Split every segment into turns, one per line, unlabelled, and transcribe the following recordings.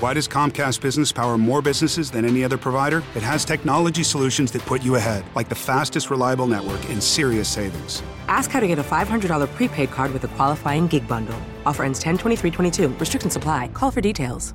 Why does Comcast Business power more businesses than any other provider? It has technology solutions that put you ahead, like the fastest reliable network and serious savings.
Ask how to get a $500 prepaid card with a qualifying gig bundle. Offer ends 10 23 22. Restrictions apply. Call for details.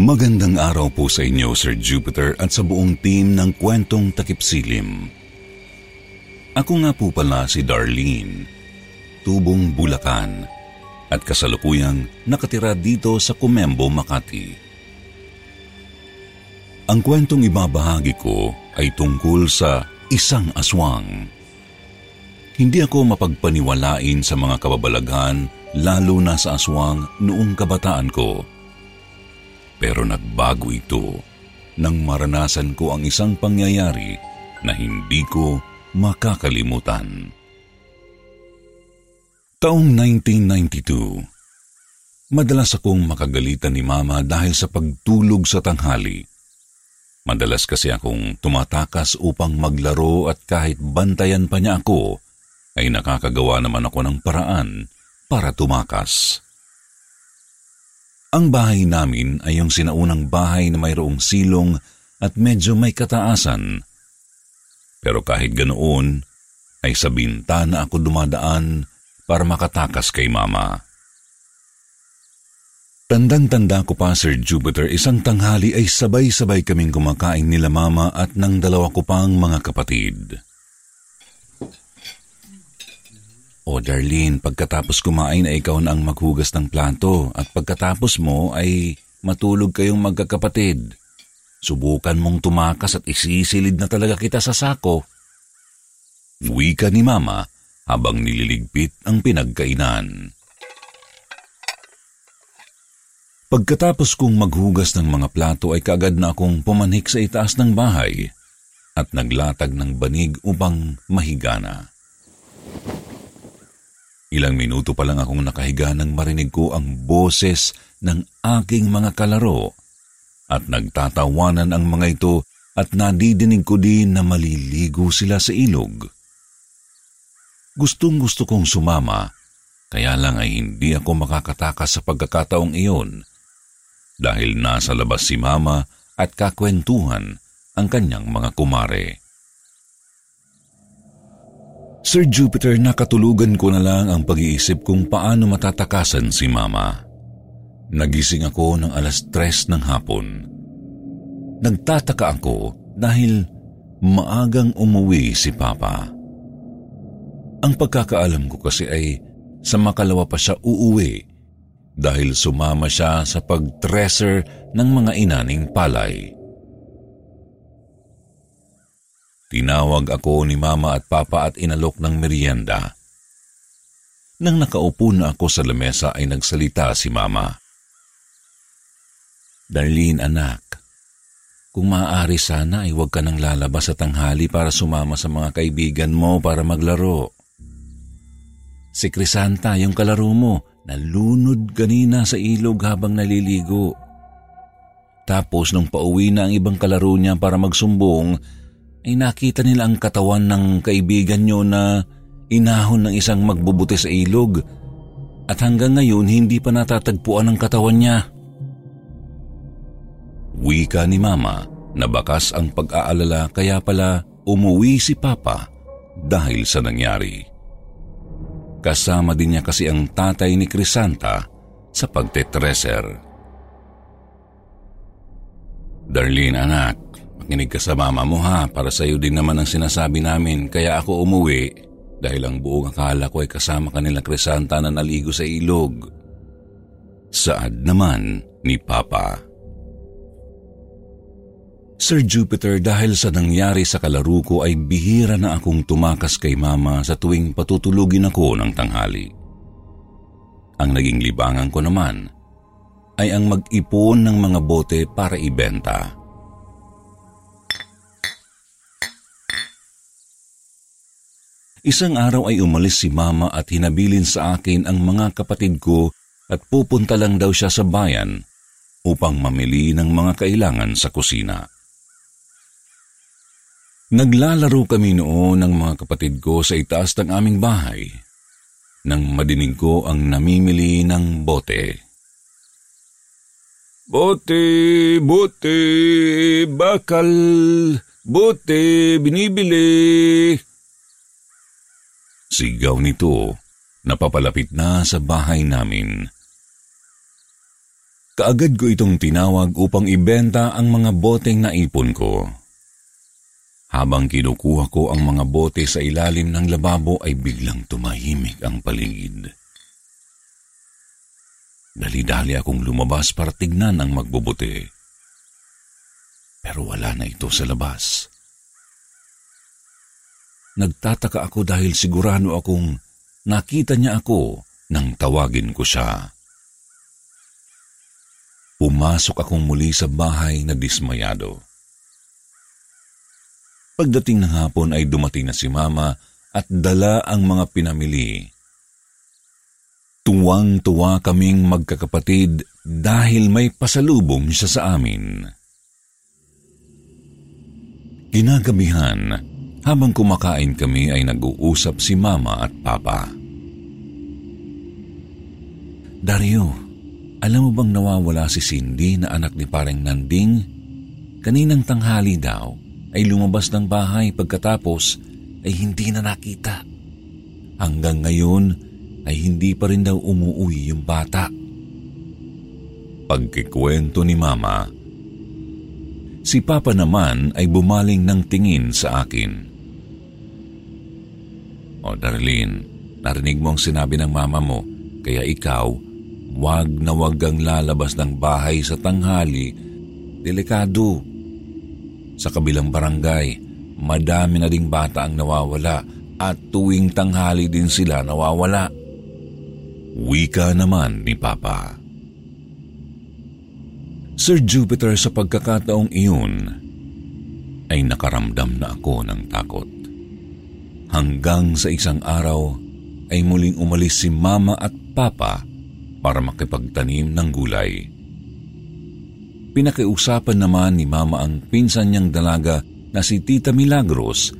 Magandang araw po sa inyo, Sir Jupiter, at sa buong team ng Kwentong Takipsilim. Ako nga po pala si Darlene, tubong Bulacan, at kasalukuyang nakatira dito sa Kumembo, Makati. Ang kwentong ibabahagi ko ay tungkol sa isang aswang. Hindi ako mapagpaniwalain sa mga kababalaghan, lalo na sa aswang noong kabataan ko. Pero nagbago ito nang maranasan ko ang isang pangyayari na hindi ko makakalimutan. Taong 1992, madalas akong makagalitan ni Mama dahil sa pagtulog sa tanghali. Madalas kasi akong tumatakas upang maglaro at kahit bantayan pa niya ako, ay nakakagawa naman ako ng paraan para tumakas. Ang bahay namin ay yung sinaunang bahay na mayroong silong at medyo may kataasan. Pero kahit ganoon, ay sa bintana ako dumadaan para makatakas kay mama. Tandang-tanda ko pa, Sir Jupiter, isang tanghali ay sabay-sabay kaming kumakain nila mama at ng dalawa ko pang mga kapatid. O Darlene, pagkatapos kumain ay ikaw na ang maghugas ng plato at pagkatapos mo ay matulog kayong magkakapatid. Subukan mong tumakas at isisilid na talaga kita sa sako. Wika ni Mama habang nililigpit ang pinagkainan. Pagkatapos kong maghugas ng mga plato ay kaagad na akong pumanhik sa itaas ng bahay at naglatag ng banig upang mahigana. Ilang minuto pa lang akong nakahiga nang marinig ko ang boses ng aking mga kalaro at nagtatawanan ang mga ito at nadidinig ko din na maliligo sila sa ilog. Gustong gusto kong sumama, kaya lang ay hindi ako makakatakas sa pagkakataong iyon dahil nasa labas si mama at kakwentuhan ang kanyang mga kumare. Sir Jupiter, nakatulugan ko na lang ang pag-iisip kung paano matatakasan si Mama. Nagising ako ng alas tres ng hapon. Nagtataka ako dahil maagang umuwi si Papa. Ang pagkakaalam ko kasi ay sa makalawa pa siya uuwi dahil sumama siya sa pag-treasure ng mga inaning palay. Tinawag ako ni mama at papa at inalok ng merienda. Nang nakaupo na ako sa lamesa ay nagsalita si mama. Darlene anak, kung maaari sana ay huwag ka nang lalabas sa tanghali para sumama sa mga kaibigan mo para maglaro. Si Crisanta, yung kalaro mo, nalunod kanina sa ilog habang naliligo. Tapos nung pauwi na ang ibang kalaro niya para magsumbong, ay nakita nila ang katawan ng kaibigan nyo na inahon ng isang magbubuti sa ilog at hanggang ngayon hindi pa natatagpuan ang katawan niya. Wika ni Mama na bakas ang pag-aalala kaya pala umuwi si Papa dahil sa nangyari. Kasama din niya kasi ang tatay ni Crisanta sa pagtetreser. Darlene anak, Makinig ka sa mama mo ha, para sa'yo din naman ang sinasabi namin. Kaya ako umuwi dahil ang buong akala ko ay kasama kanila Crisanta na naligo sa ilog. Saad naman ni Papa. Sir Jupiter, dahil sa nangyari sa kalaro ko ay bihira na akong tumakas kay mama sa tuwing patutulugin ako ng tanghali. Ang naging libangan ko naman ay ang mag-ipon ng mga bote para ibenta. Isang araw ay umalis si mama at hinabilin sa akin ang mga kapatid ko at pupunta lang daw siya sa bayan upang mamili ng mga kailangan sa kusina. Naglalaro kami noon ng mga kapatid ko sa itaas ng aming bahay nang madinig ko ang namimili ng bote. Bote, bote, bakal, bote, binibili, Sigaw nito, napapalapit na sa bahay namin. Kaagad ko itong tinawag upang ibenta ang mga boteng naipon ko. Habang kinukuha ko ang mga bote sa ilalim ng lababo ay biglang tumahimik ang paligid. Dali-dali akong lumabas para tignan ang magbubuti. Pero wala na ito sa labas. Nagtataka ako dahil sigurado akong nakita niya ako nang tawagin ko siya. Pumasok akong muli sa bahay na dismayado. Pagdating ng hapon ay dumating na si mama at dala ang mga pinamili. Tuwang-tuwa kaming magkakapatid dahil may pasalubong siya sa amin. Ginagabihan, habang kumakain kami ay nag-uusap si Mama at Papa. Dario, alam mo bang nawawala si Cindy na anak ni pareng Nanding? Kaninang tanghali daw ay lumabas ng bahay pagkatapos ay hindi na nakita. Hanggang ngayon ay hindi pa rin daw umuwi yung bata. Pagkikwento ni Mama, si Papa naman ay bumaling ng tingin sa akin. O Darlene, narinig mo ang sinabi ng mama mo, kaya ikaw, wag na wag kang lalabas ng bahay sa tanghali. Delikado. Sa kabilang barangay, madami na ding bata ang nawawala at tuwing tanghali din sila nawawala. Wika naman ni Papa. Sir Jupiter sa pagkakataong iyon ay nakaramdam na ako ng takot. Hanggang sa isang araw ay muling umalis si mama at papa para makipagtanim ng gulay. Pinakiusapan naman ni mama ang pinsan niyang dalaga na si Tita Milagros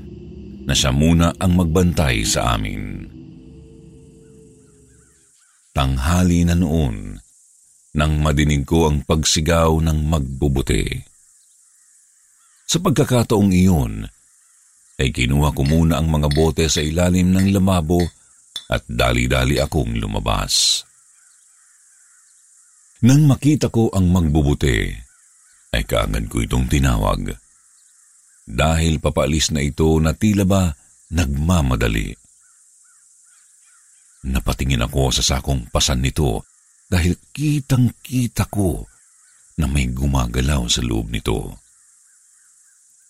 na siya muna ang magbantay sa amin. Tanghali na noon nang madinig ko ang pagsigaw ng magbubuti. Sa pagkakataong iyon, ay kinuha ko muna ang mga bote sa ilalim ng lamabo at dali-dali akong lumabas. Nang makita ko ang magbubuti, ay kaagad ko itong tinawag. Dahil papalis na ito na tila ba nagmamadali. Napatingin ako sa sakong pasan nito dahil kitang-kita ko na may gumagalaw sa loob nito.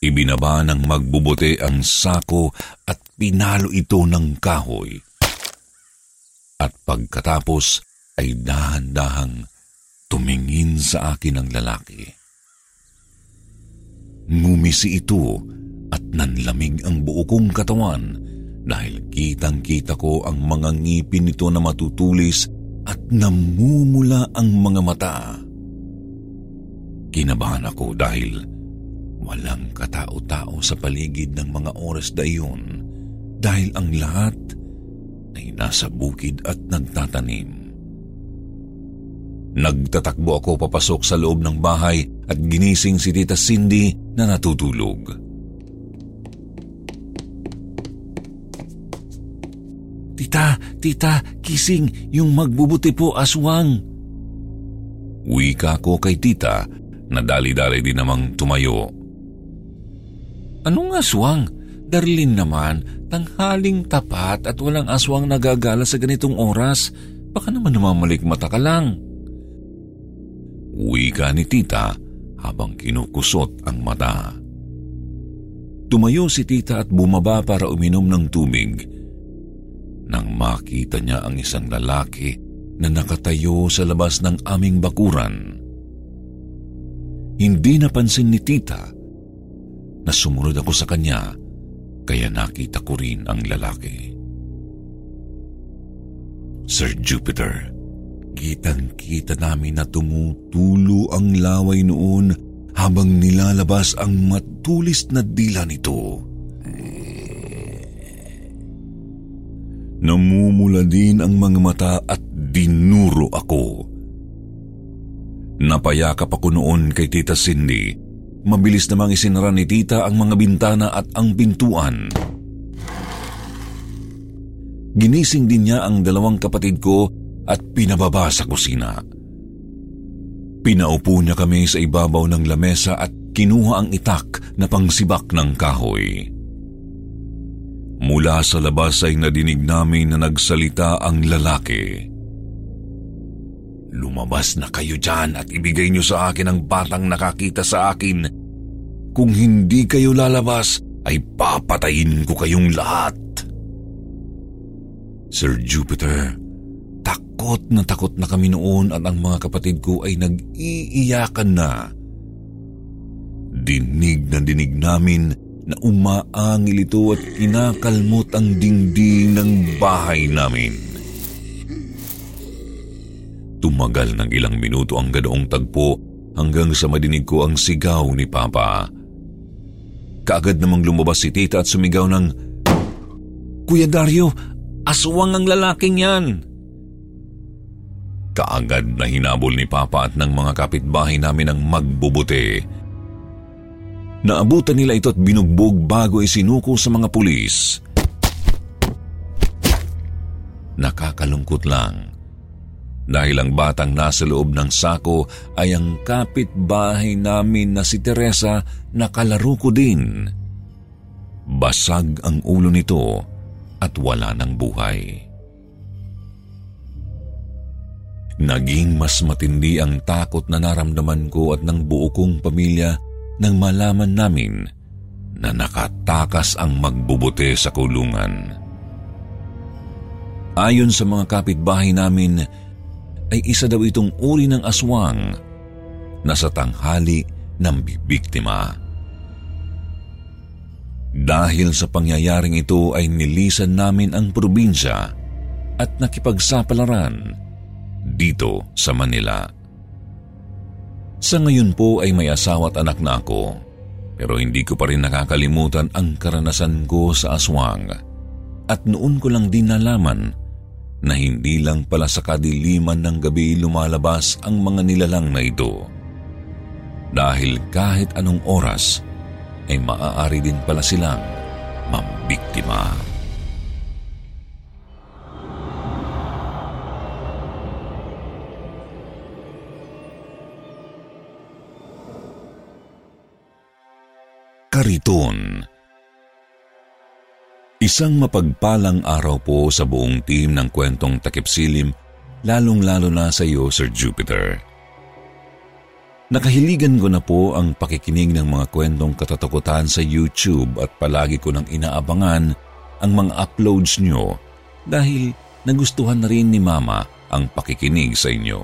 Ibinaba ng magbubuti ang sako at pinalo ito ng kahoy. At pagkatapos ay dahan-dahang tumingin sa akin ang lalaki. Ngumisi ito at nanlamig ang buo kong katawan dahil kitang-kita ko ang mga ngipin nito na matutulis at namumula ang mga mata. Kinabahan ako dahil Walang katao-tao sa paligid ng mga oras na iyon dahil ang lahat ay nasa bukid at nagtatanim. Nagtatakbo ako papasok sa loob ng bahay at ginising si Tita Cindy na natutulog. Tita, tita, kising, yung magbubuti po aswang. Wika ko kay tita na dali-dali din namang tumayo. Anong aswang? Darlin naman, tanghaling tapat at walang aswang nagagala sa ganitong oras. Baka naman namamalik mata ka lang. Uwi ka ni tita habang kinukusot ang mata. Tumayo si tita at bumaba para uminom ng tubig. Nang makita niya ang isang lalaki na nakatayo sa labas ng aming bakuran. Hindi napansin ni tita na sumunod ako sa kanya kaya nakita ko rin ang lalaki. Sir Jupiter, kitang-kita namin na tumutulo ang laway noon habang nilalabas ang matulis na dila nito. Namumula din ang mga mata at dinuro ako. Napayakap ako noon kay Tita Cindy Mabilis namang isinara ni tita ang mga bintana at ang pintuan. Ginising din niya ang dalawang kapatid ko at pinababa sa kusina. Pinaupo niya kami sa ibabaw ng lamesa at kinuha ang itak na pangsibak ng kahoy. Mula sa labas ay nadinig namin na nagsalita ang lalaki. Lumabas na kayo dyan at ibigay niyo sa akin ang batang nakakita sa akin. Kung hindi kayo lalabas, ay papatayin ko kayong lahat. Sir Jupiter, takot na takot na kami noon at ang mga kapatid ko ay nag-iiyakan na. Dinig na dinig namin na umaangil ito at kinakalmot ang dingding ng bahay namin. Tumagal ng ilang minuto ang ganoong tagpo hanggang sa madinig ko ang sigaw ni Papa. Kaagad namang lumabas si tita at sumigaw ng, Kuya Dario, aswang ang lalaking yan! Kaagad na hinabol ni Papa at ng mga kapitbahay namin ang magbubuti. Naabutan nila ito at binugbog bago isinuko sa mga pulis. Nakakalungkot lang dahil ang batang nasa loob ng sako ay ang kapitbahay namin na si Teresa na kalaro ko din. Basag ang ulo nito at wala ng buhay. Naging mas matindi ang takot na naramdaman ko at ng buo kong pamilya nang malaman namin na nakatakas ang magbubuti sa kulungan. Ayon sa mga kapitbahay namin, ay isa daw itong uri ng aswang na sa tanghali ng bibiktima. Dahil sa pangyayaring ito ay nilisan namin ang probinsya at nakipagsapalaran dito sa Manila. Sa ngayon po ay may asawa at anak na ako pero hindi ko pa rin nakakalimutan ang karanasan ko sa aswang at noon ko lang din nalaman na hindi lang pala sa kadiliman ng gabi lumalabas ang mga nilalang na ito. Dahil kahit anong oras ay maaari din pala silang mambiktima. Kariton Isang mapagpalang araw po sa buong team ng kwentong takipsilim, lalong-lalo na sa iyo, Sir Jupiter. Nakahiligan ko na po ang pakikinig ng mga kwentong katatakutan sa YouTube at palagi ko nang inaabangan ang mga uploads nyo dahil nagustuhan na rin ni Mama ang pakikinig sa inyo.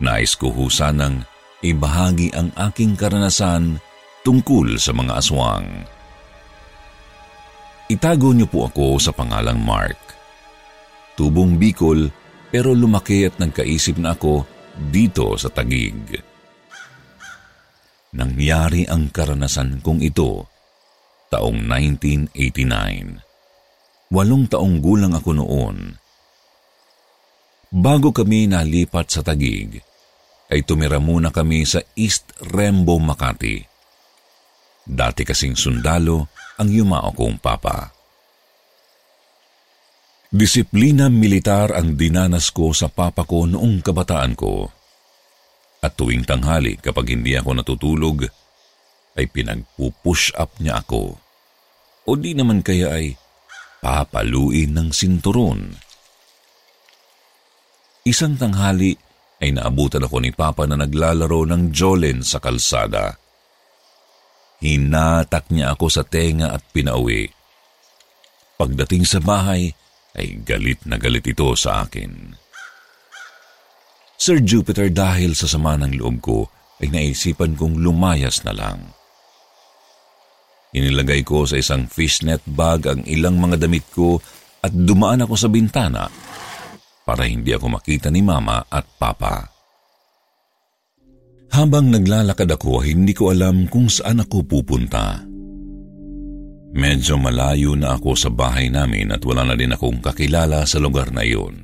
Nais ko ho sanang ibahagi ang aking karanasan tungkol sa mga aswang. Itago niyo po ako sa pangalang Mark. Tubong Bicol pero lumaki at nagkaisip na ako dito sa Tagig. Nangyari ang karanasan kong ito taong 1989. Walong taong gulang ako noon. Bago kami nalipat sa Tagig, ay tumira muna kami sa East Rembo, Makati. Dati kasing sundalo ang yumao kong papa. Disiplina militar ang dinanas ko sa papa ko noong kabataan ko. At tuwing tanghali kapag hindi ako natutulog, ay pinagpupush up niya ako. O di naman kaya ay papaluin ng sinturon. Isang tanghali ay naabutan ako ni Papa na naglalaro ng Jolen sa kalsada. Hinatak niya ako sa tenga at pinauwi. Pagdating sa bahay, ay galit na galit ito sa akin. Sir Jupiter dahil sa sama ng loob ko ay naisipan kong lumayas na lang. Inilagay ko sa isang fishnet bag ang ilang mga damit ko at dumaan ako sa bintana para hindi ako makita ni Mama at Papa. Habang naglalakad ako, hindi ko alam kung saan ako pupunta. Medyo malayo na ako sa bahay namin at wala na din akong kakilala sa lugar na iyon.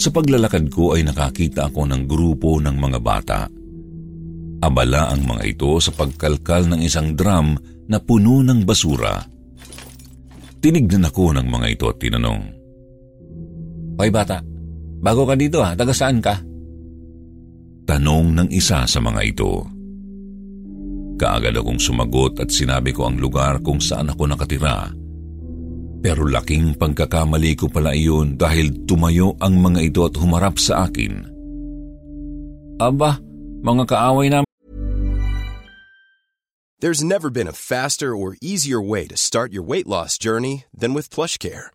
Sa paglalakad ko ay nakakita ako ng grupo ng mga bata. Abala ang mga ito sa pagkalkal ng isang drum na puno ng basura. Tinignan ako ng mga ito at tinanong, Hoy bata, bago ka dito ha, taga saan ka? Tanong ng isa sa mga ito. Kaagad akong sumagot at sinabi ko ang lugar kung saan ako nakatira. Pero laking pagkakamali ko pala iyon dahil tumayo ang mga ito at humarap sa akin. Aba, mga kaaway na...
There's never been a faster or easier way to start your weight loss journey than with PlushCare.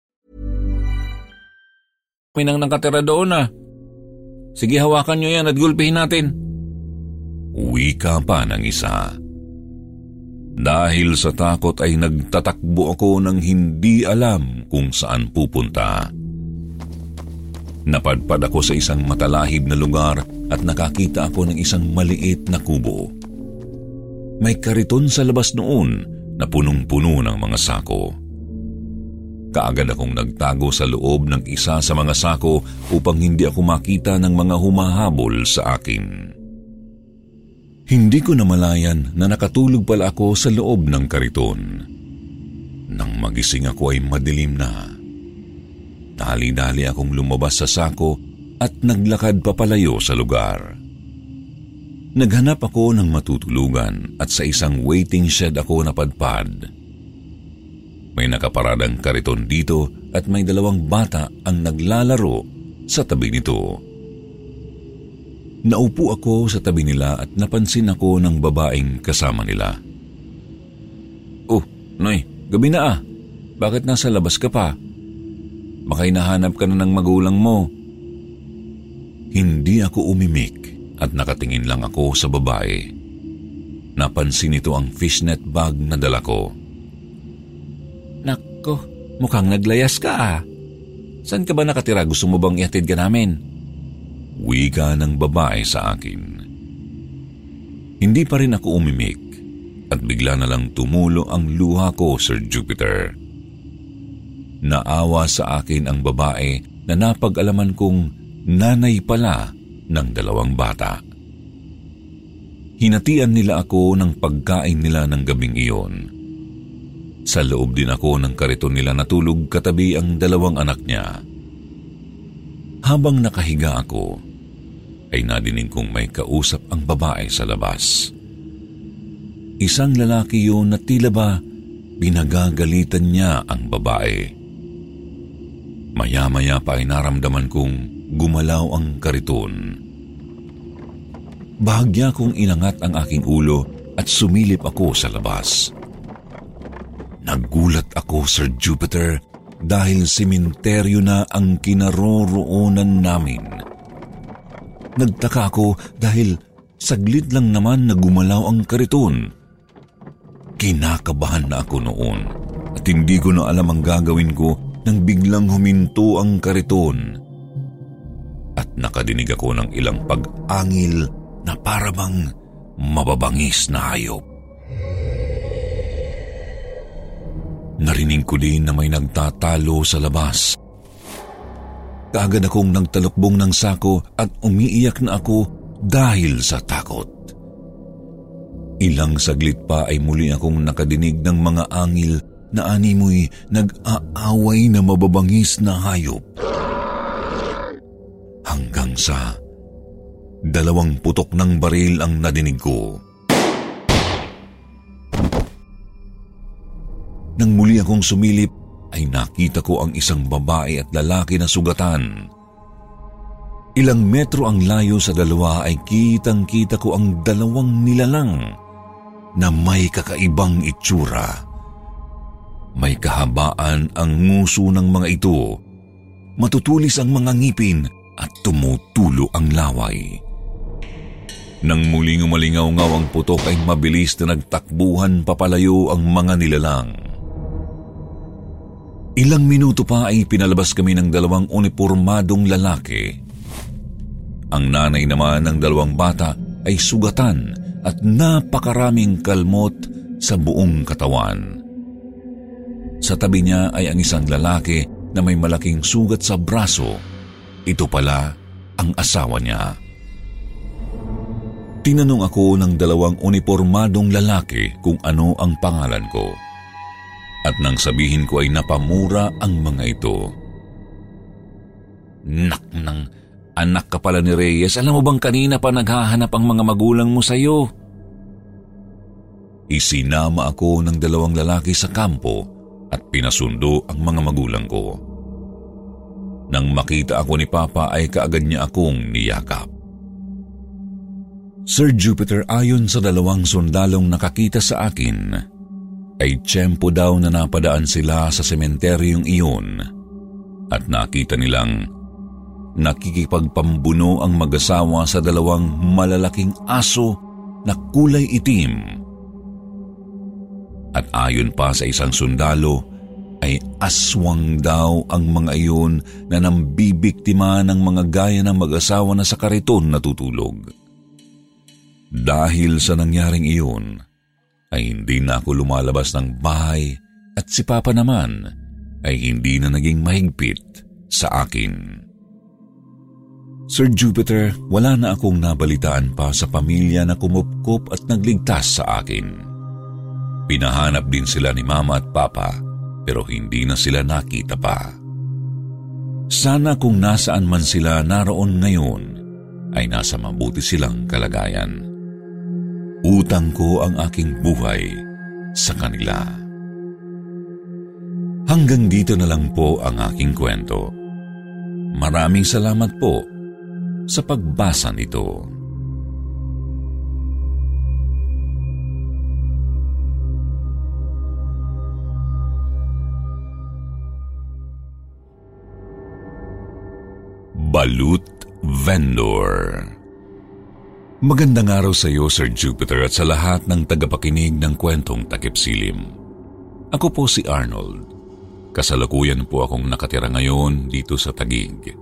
May nang nakatira doon na. Sige hawakan nyo yan at gulpihin natin. Uwi ka pa ng isa. Dahil sa takot ay nagtatakbo ako ng hindi alam kung saan pupunta. Napadpad ako sa isang matalahib na lugar at nakakita ako ng isang maliit na kubo. May kariton sa labas noon na punong-puno ng mga sako. Kaagad akong nagtago sa loob ng isa sa mga sako upang hindi ako makita ng mga humahabol sa akin. Hindi ko namalayan na nakatulog pala ako sa loob ng kariton. Nang magising ako ay madilim na. Dali-dali akong lumabas sa sako at naglakad papalayo sa lugar. Naghanap ako ng matutulugan at sa isang waiting shed ako napadpad. May nakaparadang kariton dito at may dalawang bata ang naglalaro sa tabi nito. Naupo ako sa tabi nila at napansin ako ng babaeng kasama nila. Oh, Noy, gabi na ah. Bakit nasa labas ka pa? Baka hinahanap ka na ng magulang mo. Hindi ako umimik at nakatingin lang ako sa babae. Napansin nito ang fishnet bag na dala ko. Nako, mukhang naglayas ka ah. Saan ka ba nakatira? Gusto mo bang ihatid ka namin? Wika ng babae sa akin. Hindi pa rin ako umimik at bigla na lang tumulo ang luha ko, Sir Jupiter. Naawa sa akin ang babae na napag-alaman kong nanay pala ng dalawang bata. Hinatian nila ako ng pagkain nila ng gabing iyon. Sa loob din ako ng kariton nila natulog katabi ang dalawang anak niya. Habang nakahiga ako, ay nadinig kong may kausap ang babae sa labas. Isang lalaki yun na tila ba binagagalitan niya ang babae. Maya-maya pa ay naramdaman kong gumalaw ang kariton. Bahagya kong inangat ang aking ulo at sumilip ako sa labas. Nagulat ako, Sir Jupiter, dahil simenteryo na ang kinaroroonan namin. Nagtaka ako dahil saglit lang naman na gumalaw ang kariton. Kinakabahan na ako noon at hindi ko na alam ang gagawin ko nang biglang huminto ang kariton. At nakadinig ako ng ilang pag-angil na parabang mababangis na hayop. Narinig ko din na may nagtatalo sa labas. Kaagad akong nagtalukbong ng sako at umiiyak na ako dahil sa takot. Ilang saglit pa ay muli akong nakadinig ng mga angil na animoy nag-aaway na mababangis na hayop. Hanggang sa dalawang putok ng baril ang nadinig ko. Nang muli akong sumilip, ay nakita ko ang isang babae at lalaki na sugatan. Ilang metro ang layo sa dalawa ay kitang-kita ko ang dalawang nilalang na may kakaibang itsura. May kahabaan ang nguso ng mga ito. Matutulis ang mga ngipin at tumutulo ang laway. Nang muling umalingaw-ngaw ang putok ay mabilis na nagtakbuhan papalayo ang mga nilalang. Ilang minuto pa ay pinalabas kami ng dalawang unipormadong lalaki. Ang nanay naman ng dalawang bata ay sugatan at napakaraming kalmot sa buong katawan. Sa tabi niya ay ang isang lalaki na may malaking sugat sa braso. Ito pala ang asawa niya. Tinanong ako ng dalawang unipormadong lalaki kung ano ang pangalan ko at nang sabihin ko ay napamura ang mga ito. Nak nang anak ka pala ni Reyes, alam mo bang kanina pa naghahanap ang mga magulang mo sa iyo? Isinama ako ng dalawang lalaki sa kampo at pinasundo ang mga magulang ko. Nang makita ako ni Papa ay kaagad niya akong niyakap. Sir Jupiter ayon sa dalawang sundalong nakakita sa akin, ay tiyempo daw na napadaan sila sa sementeryong iyon at nakita nilang nakikipagpambuno ang mag-asawa sa dalawang malalaking aso na kulay itim. At ayon pa sa isang sundalo, ay aswang daw ang mga iyon na nambibiktima ng mga gaya ng mag-asawa na sa kariton natutulog. Dahil sa nangyaring iyon, ay hindi na ako lumalabas ng bahay at si Papa naman ay hindi na naging mahigpit sa akin. Sir Jupiter, wala na akong nabalitaan pa sa pamilya na kumupkup at nagligtas sa akin. Pinahanap din sila ni Mama at Papa pero hindi na sila nakita pa. Sana kung nasaan man sila naroon ngayon ay nasa mabuti silang kalagayan. Utang ko ang aking buhay sa kanila. Hanggang dito na lang po ang aking kwento. Maraming salamat po sa pagbasa nito. Balut Vendor Magandang araw sa iyo, Sir Jupiter, at sa lahat ng tagapakinig ng kwentong takip silim. Ako po si Arnold. Kasalukuyan po akong nakatira ngayon dito sa Tagig.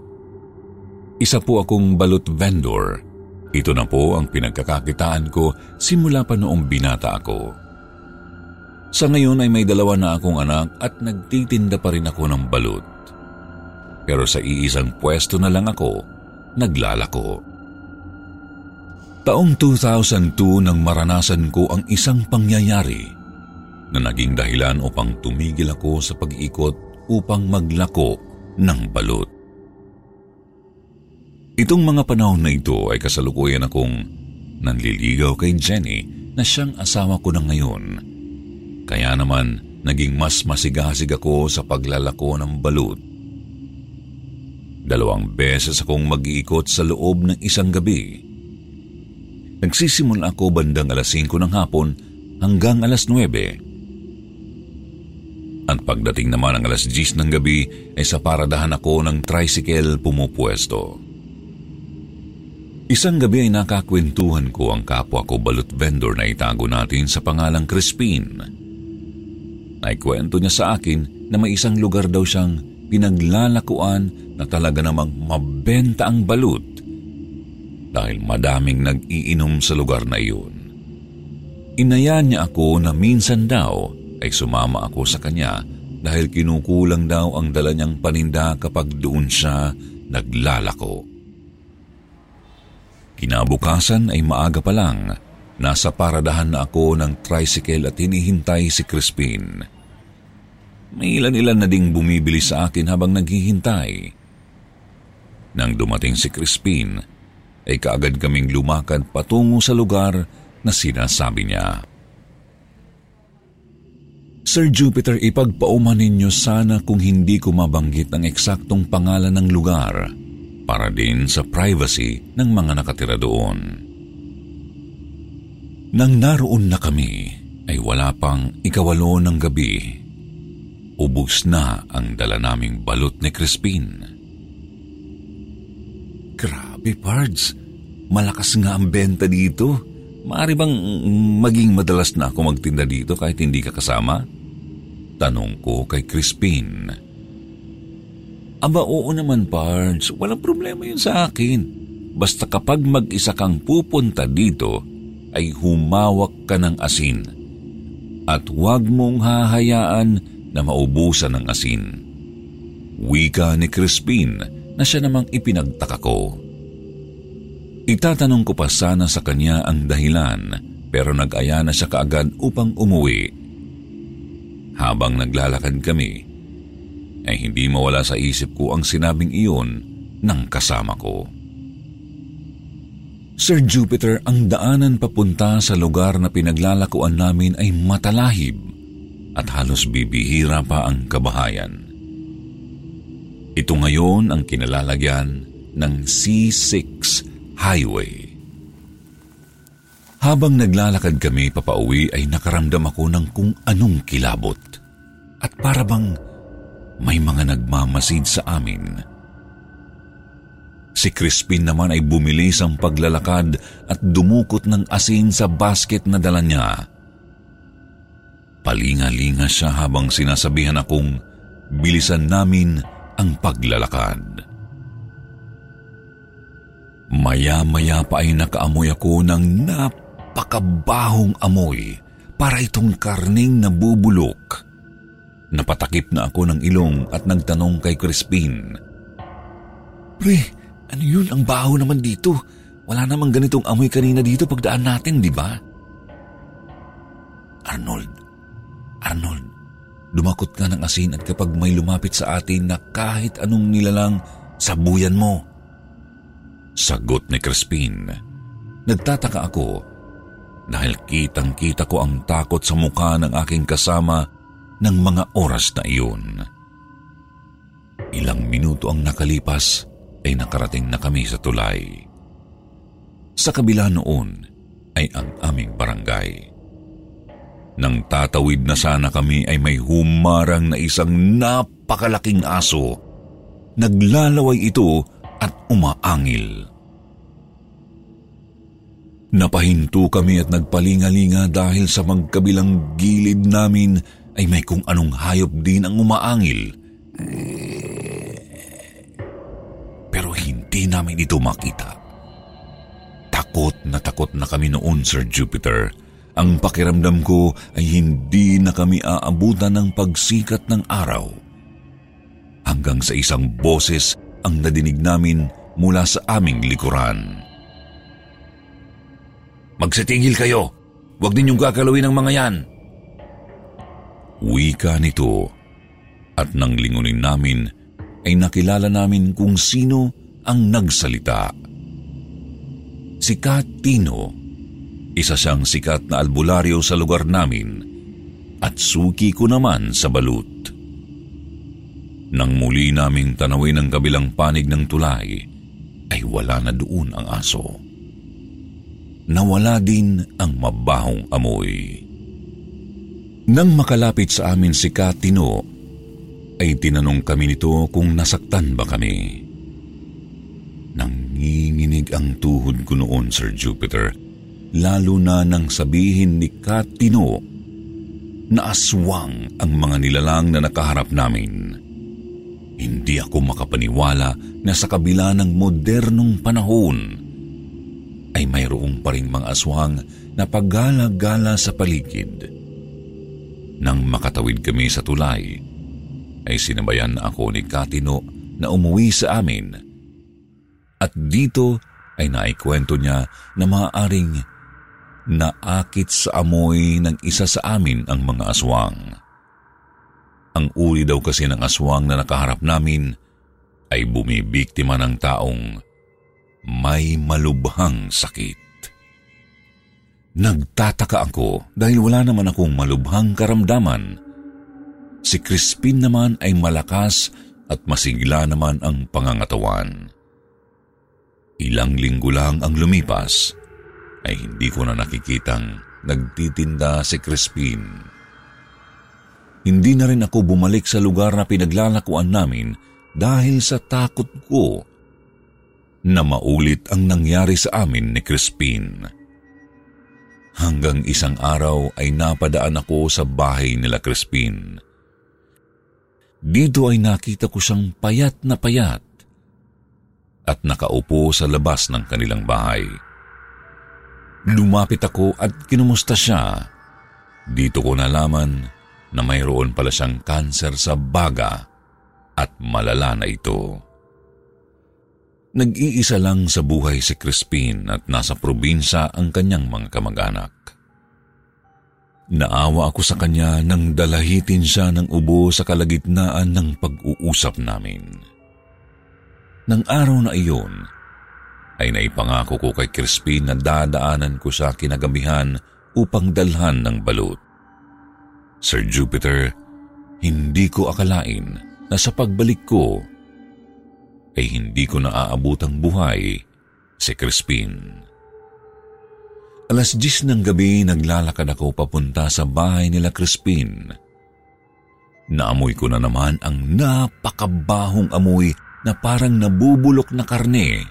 Isa po akong balut vendor. Ito na po ang pinagkakakitaan ko simula pa noong binata ako. Sa ngayon ay may dalawa na akong anak at nagtitinda pa rin ako ng balut. Pero sa iisang pwesto na lang ako, naglalako. Taong 2002 nang maranasan ko ang isang pangyayari na naging dahilan upang tumigil ako sa pag-ikot upang maglako ng balut. Itong mga panahon na ito ay kasalukuyan akong nanliligaw kay Jenny na siyang asawa ko na ngayon. Kaya naman naging mas masigasig ako sa paglalako ng balut. Dalawang beses akong mag-iikot sa loob ng isang gabi Nagsisimula ako bandang alas 5 ng hapon hanggang alas 9. At pagdating naman ng alas 10 ng gabi ay sa paradahan ako ng tricycle pumupwesto. Isang gabi ay nakakwentuhan ko ang kapwa ko balut vendor na itago natin sa pangalang Crispin. Naikwento niya sa akin na may isang lugar daw siyang pinaglalakuan na talaga namang mabenta ang balut dahil madaming nag-iinom sa lugar na iyon. Inaya niya ako na minsan daw ay sumama ako sa kanya dahil kinukulang daw ang dala niyang paninda kapag doon siya naglalako. Kinabukasan ay maaga pa lang, nasa paradahan na ako ng tricycle at hinihintay si Crispin. May ilan-ilan na ding bumibili sa akin habang naghihintay. Nang dumating si Crispin, ay kaagad kaming lumakad patungo sa lugar na sinasabi niya. Sir Jupiter, ipagpauman ninyo sana kung hindi ko mabanggit ang eksaktong pangalan ng lugar para din sa privacy ng mga nakatira doon. Nang naroon na kami, ay wala pang ikawalo ng gabi. Ubus na ang dala naming balot ni Crispin. Grabe, Pards. Malakas nga ang benta dito. Maari bang maging madalas na ako magtinda dito kahit hindi ka kasama? Tanong ko kay Crispin. Aba oo naman, Pards. Walang problema yun sa akin. Basta kapag mag-isa kang pupunta dito, ay humawak ka ng asin. At huwag mong hahayaan na maubusan ng asin. Wika ni Crispin na siya namang ipinagtaka ko. Itatanong ko pa sana sa kanya ang dahilan pero nag-aya na siya kaagad upang umuwi habang naglalakad kami, ay hindi mawala sa isip ko ang sinabing iyon ng kasama ko. Sir Jupiter, ang daanan papunta sa lugar na pinaglalakuan namin ay matalahib at halos bibihira pa ang kabahayan. Ito ngayon ang kinalalagyan ng C6 Highway. Habang naglalakad kami papauwi ay nakaramdam ako ng kung anong kilabot. At para may mga nagmamasid sa amin. Si Crispin naman ay bumilis ang paglalakad at dumukot ng asin sa basket na dala niya. Palinga-linga siya habang sinasabihan akong bilisan namin ang paglalakad. Maya-maya pa ay nakaamoy ako ng napakabahong amoy para itong karning nabubulok. Napatakip na ako ng ilong at nagtanong kay Crispin. Pre, ano yun? Ang baho naman dito. Wala namang ganitong amoy kanina dito pagdaan natin, di ba? Arnold, Arnold, dumakot ka ng asin at kapag may lumapit sa atin na kahit anong nilalang, sabuyan mo. Sagot ni Crispin. Nagtataka ako dahil kitang-kita ko ang takot sa mukha ng aking kasama ng mga oras na iyon. Ilang minuto ang nakalipas ay nakarating na kami sa tulay. Sa kabila noon ay ang aming barangay. Nang tatawid na sana kami ay may humarang na isang napakalaking aso. Naglalaway ito at umaangil. Napahinto kami at nagpalingalinga dahil sa magkabilang gilid namin ay may kung anong hayop din ang umaangil. Pero hindi namin ito makita. Takot na takot na kami noon, Sir Jupiter. Ang pakiramdam ko ay hindi na kami aabutan ng pagsikat ng araw. Hanggang sa isang boses ang nadinig namin mula sa aming likuran. Magsitingil kayo! Huwag ninyong gagalawin ang mga yan! Wika nito at nang lingunin namin ay nakilala namin kung sino ang nagsalita. Si Katino, isa siyang sikat na albularyo sa lugar namin at suki ko naman sa balut. Nang muli naming tanawin ang kabilang panig ng tulay, ay wala na doon ang aso. Nawala din ang mabahong amoy. Nang makalapit sa amin si Katino, ay tinanong kami nito kung nasaktan ba kami. Nanginginig ang tuhod ko noon, Sir Jupiter, lalo na nang sabihin ni Katino na aswang ang mga nilalang na nakaharap namin. Hindi ako makapaniwala na sa kabila ng modernong panahon ay mayroong pa rin mga aswang na paggala-gala sa paligid. Nang makatawid kami sa tulay, ay sinabayan ako ni Katino na umuwi sa amin. At dito ay naikwento niya na maaaring naakit sa amoy ng isa sa amin ang mga aswang. Ang uri daw kasi ng aswang na nakaharap namin ay bumibiktima ng taong may malubhang sakit. Nagtataka ako dahil wala naman akong malubhang karamdaman Si Crispin naman ay malakas at masigla naman ang pangangatawan. Ilang linggo lang ang lumipas ay hindi ko na nakikitang nagtitinda si Crispin. Hindi na rin ako bumalik sa lugar na pinaglalakuan namin dahil sa takot ko na maulit ang nangyari sa amin ni Crispin. Hanggang isang araw ay napadaan ako sa bahay nila Crispin. Dito ay nakita ko siyang payat na payat at nakaupo sa labas ng kanilang bahay. Lumapit ako at kinumusta siya. Dito ko nalaman na mayroon pala siyang kanser sa baga at malala na ito. Nag-iisa lang sa buhay si Crispin at nasa probinsya ang kanyang mga kamag-anak. Naawa ako sa kanya nang dalahitin siya ng ubo sa kalagitnaan ng pag-uusap namin. Nang araw na iyon, ay naipangako ko kay Crispin na dadaanan ko sa kinagabihan upang dalhan ng balut. Sir Jupiter, hindi ko akalain na sa pagbalik ko ay hindi ko naaabutang buhay si Crispin. Alas 10 ng gabi naglalakad ako papunta sa bahay nila Crispin. Naamoy ko na naman ang napakabahong amoy na parang nabubulok na karne.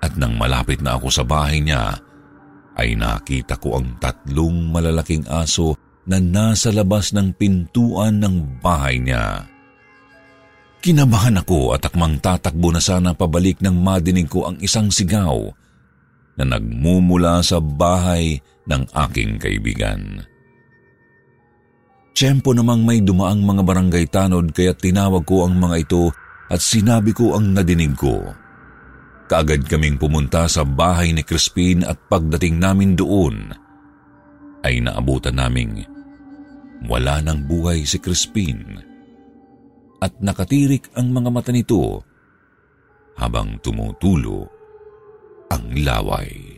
At nang malapit na ako sa bahay niya, ay nakita ko ang tatlong malalaking aso na nasa labas ng pintuan ng bahay niya. Kinabahan ako at akmang tatakbo na sana pabalik nang madinig ko ang isang sigaw na nagmumula sa bahay ng aking kaibigan. Tiyempo namang may dumaang mga barangay tanod kaya tinawag ko ang mga ito at sinabi ko ang nadinig ko. Kaagad kaming pumunta sa bahay ni Crispin at pagdating namin doon, ay naabutan naming wala ng buhay si Crispin at nakatirik ang mga mata nito habang tumutulo ang laway.